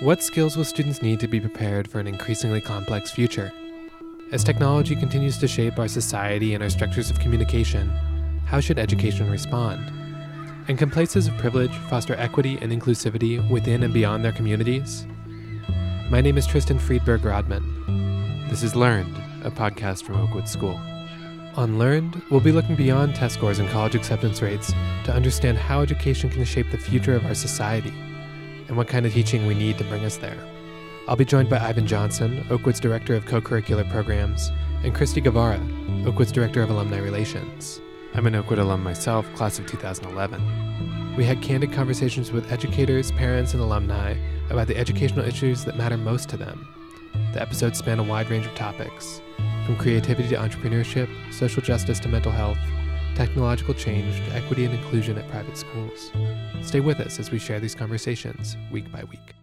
What skills will students need to be prepared for an increasingly complex future? As technology continues to shape our society and our structures of communication, how should education respond? And can places of privilege foster equity and inclusivity within and beyond their communities? My name is Tristan Friedberg Rodman. This is Learned, a podcast from Oakwood School. On Learned, we'll be looking beyond test scores and college acceptance rates to understand how education can shape the future of our society and what kind of teaching we need to bring us there. I'll be joined by Ivan Johnson, Oakwood's Director of Co-Curricular Programs, and Christy Guevara, Oakwood's Director of Alumni Relations. I'm an Oakwood alum myself, class of 2011. We had candid conversations with educators, parents, and alumni about the educational issues that matter most to them. The episodes span a wide range of topics, from creativity to entrepreneurship, social justice to mental health, technological change to equity and inclusion at private schools. Stay with us as we share these conversations week by week.